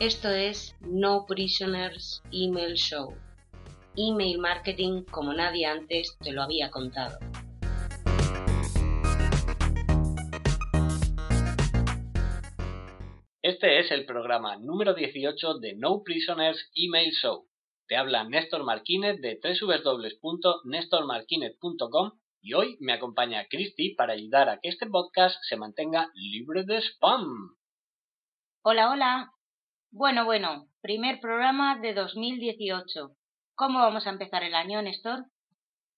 Esto es No Prisoners Email Show. Email marketing como nadie antes te lo había contado. Este es el programa número 18 de No Prisoners Email Show. Te habla Néstor Marquínez de www.nestormarquinez.com y hoy me acompaña Christy para ayudar a que este podcast se mantenga libre de spam. Hola, hola. Bueno, bueno, primer programa de 2018. ¿Cómo vamos a empezar el año, Néstor?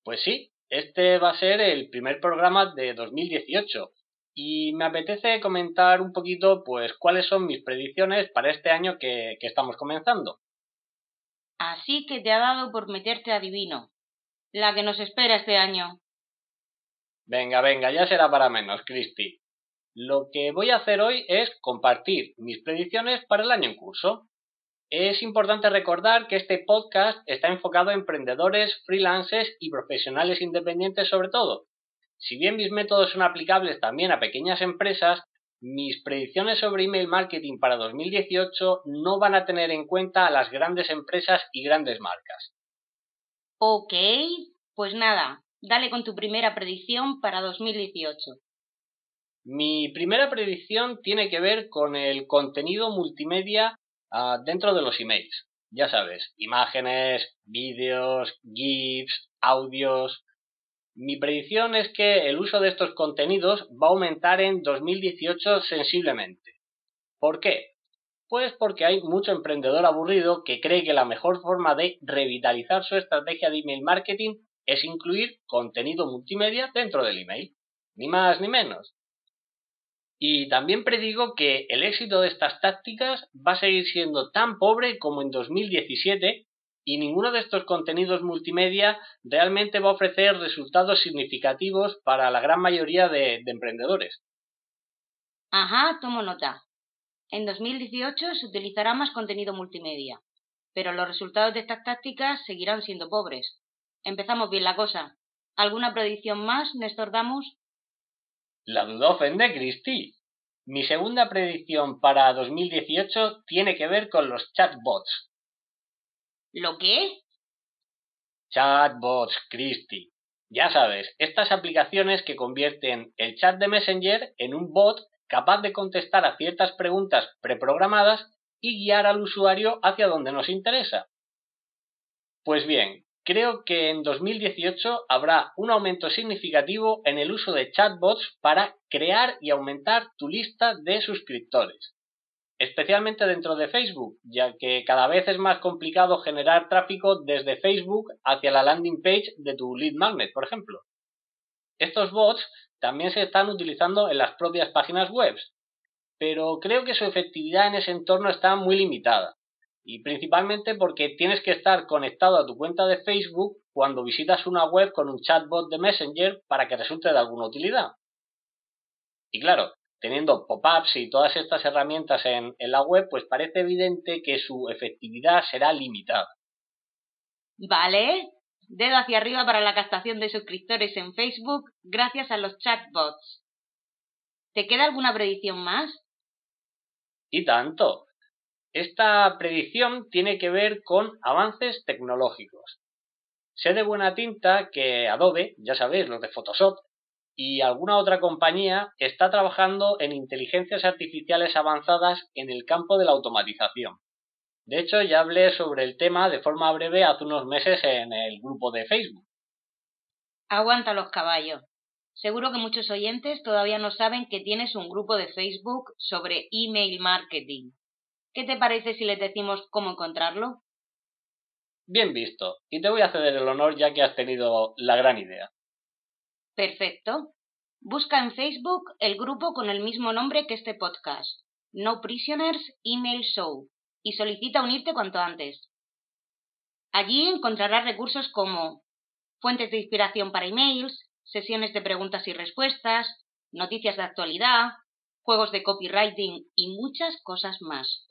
Pues sí, este va a ser el primer programa de 2018 y me apetece comentar un poquito pues cuáles son mis predicciones para este año que, que estamos comenzando. Así que te ha dado por meterte adivino. La que nos espera este año. Venga, venga, ya será para menos, Cristi. Lo que voy a hacer hoy es compartir mis predicciones para el año en curso. Es importante recordar que este podcast está enfocado a emprendedores, freelancers y profesionales independientes sobre todo. Si bien mis métodos son aplicables también a pequeñas empresas, mis predicciones sobre email marketing para 2018 no van a tener en cuenta a las grandes empresas y grandes marcas. Ok, pues nada, dale con tu primera predicción para 2018. Mi primera predicción tiene que ver con el contenido multimedia ah, dentro de los emails. Ya sabes, imágenes, vídeos, GIFs, audios. Mi predicción es que el uso de estos contenidos va a aumentar en 2018 sensiblemente. ¿Por qué? Pues porque hay mucho emprendedor aburrido que cree que la mejor forma de revitalizar su estrategia de email marketing es incluir contenido multimedia dentro del email. Ni más ni menos. Y también predigo que el éxito de estas tácticas va a seguir siendo tan pobre como en 2017 y ninguno de estos contenidos multimedia realmente va a ofrecer resultados significativos para la gran mayoría de, emprendedores. Ajá, tomo nota. En 2018 se utilizará más contenido multimedia, pero los resultados de estas tácticas seguirán siendo pobres. Empezamos bien la cosa. ¿Alguna predicción más, Néstor Damus? La duda ofende, Cristi. Mi segunda predicción para 2018 tiene que ver con los chatbots. ¿Lo qué? Chatbots, Cristi. Ya sabes, estas aplicaciones que convierten el chat de Messenger en un bot capaz de contestar a ciertas preguntas preprogramadas y guiar al usuario hacia donde nos interesa. Pues bien, creo que en 2018 habrá un aumento significativo en el uso de chatbots para crear y aumentar tu lista de suscriptores, especialmente dentro de Facebook, ya que cada vez es más complicado generar tráfico desde Facebook hacia la landing page de tu lead magnet, por ejemplo. Estos bots también se están utilizando en las propias páginas web, pero creo que su efectividad en ese entorno está muy limitada y principalmente porque tienes que estar conectado a tu cuenta de Facebook cuando visitas una web con un chatbot de Messenger para que resulte de alguna utilidad. Y claro, teniendo pop-ups y todas estas herramientas en, en, la web, pues parece evidente que su efectividad será limitada. Vale, dedo hacia arriba para la captación de suscriptores en Facebook gracias a los chatbots. ¿Te queda alguna predicción más? Y tanto. Esta predicción tiene que ver con avances tecnológicos. Sé de buena tinta que Adobe, ya sabéis, los de Photoshop, y alguna otra compañía está trabajando en inteligencias artificiales avanzadas en el campo de la automatización. De hecho, ya hablé sobre el tema de forma breve hace unos meses en el grupo de Facebook. Aguanta los caballos. Seguro que muchos oyentes todavía no saben que tienes un grupo de Facebook sobre email marketing. ¿Qué te parece si les decimos cómo encontrarlo? Bien visto, y te voy a ceder el honor ya que has tenido la gran idea. Perfecto. Busca en Facebook el grupo con el mismo nombre que este podcast, No Prisoners Email Show, y solicita unirte cuanto antes. Allí encontrarás recursos como fuentes de inspiración para emails, sesiones de preguntas y respuestas, noticias de actualidad, juegos de copywriting y muchas cosas más.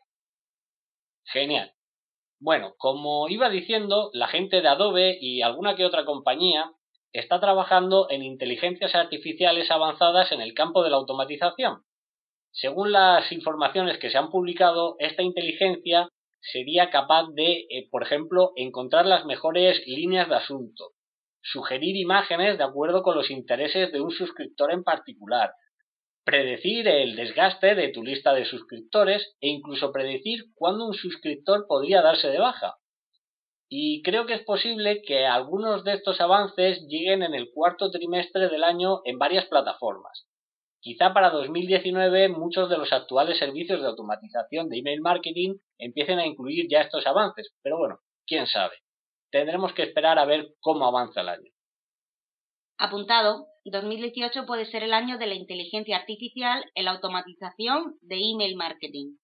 Genial. Bueno, como iba diciendo, la gente de Adobe y alguna que otra compañía está trabajando en inteligencias artificiales avanzadas en el campo de la automatización. Según las informaciones que se han publicado, esta inteligencia sería capaz de, eh, por ejemplo, encontrar las mejores líneas de asunto, sugerir imágenes de acuerdo con los intereses de un suscriptor en particular, predecir el desgaste de tu lista de suscriptores e incluso predecir cuándo un suscriptor podría darse de baja. Y creo que es posible que algunos de estos avances lleguen en el cuarto trimestre del año en varias plataformas. Quizá para 2019 muchos de los actuales servicios de automatización de email marketing empiecen a incluir ya estos avances, pero bueno, quién sabe. Tendremos que esperar a ver cómo avanza el año. Apuntado, 2018 puede ser el año de la inteligencia artificial en la automatización de email marketing.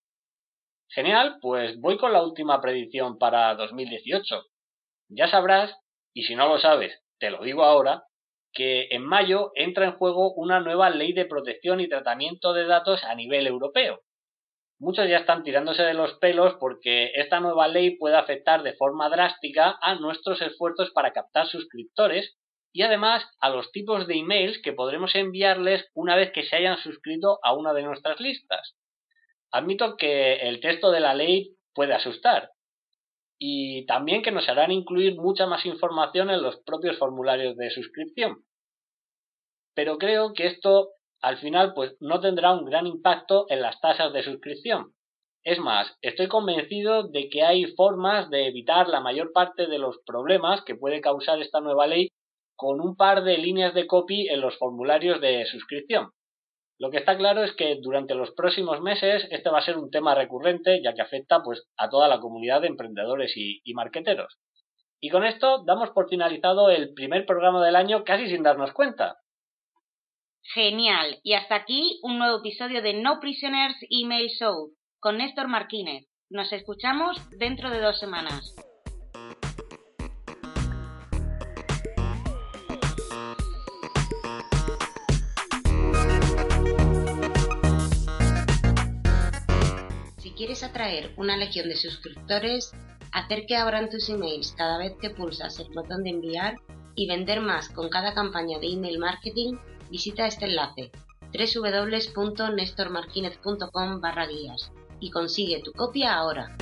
Genial, pues voy con la última predicción para 2018. Ya sabrás, y si no lo sabes, te lo digo ahora, que en mayo entra en juego una nueva ley de protección y tratamiento de datos a nivel europeo. Muchos ya están tirándose de los pelos porque esta nueva ley puede afectar de forma drástica a nuestros esfuerzos para captar suscriptores y además a los tipos de emails que podremos enviarles una vez que se hayan suscrito a una de nuestras listas. Admito que el texto de la ley puede asustar y también que nos harán incluir mucha más información en los propios formularios de suscripción. Pero creo que esto al final pues no tendrá un gran impacto en las tasas de suscripción. Es más, estoy convencido de que hay formas de evitar la mayor parte de los problemas que puede causar esta nueva ley con un par de líneas de copy en los formularios de suscripción. Lo que está claro es que durante los próximos meses este va a ser un tema recurrente ya que afecta pues a toda la comunidad de emprendedores y, marqueteros. Y con esto damos por finalizado el primer programa del año casi sin darnos cuenta. Genial. Y hasta aquí un nuevo episodio de No Prisoners Email Show con Néstor Martínez. Nos escuchamos dentro de dos semanas. Atraer una legión de suscriptores, hacer que abran tus emails cada vez que pulsas el botón de enviar y vender más con cada campaña de email marketing, visita este enlace www.nestormarquinez.com barra guías y consigue tu copia ahora.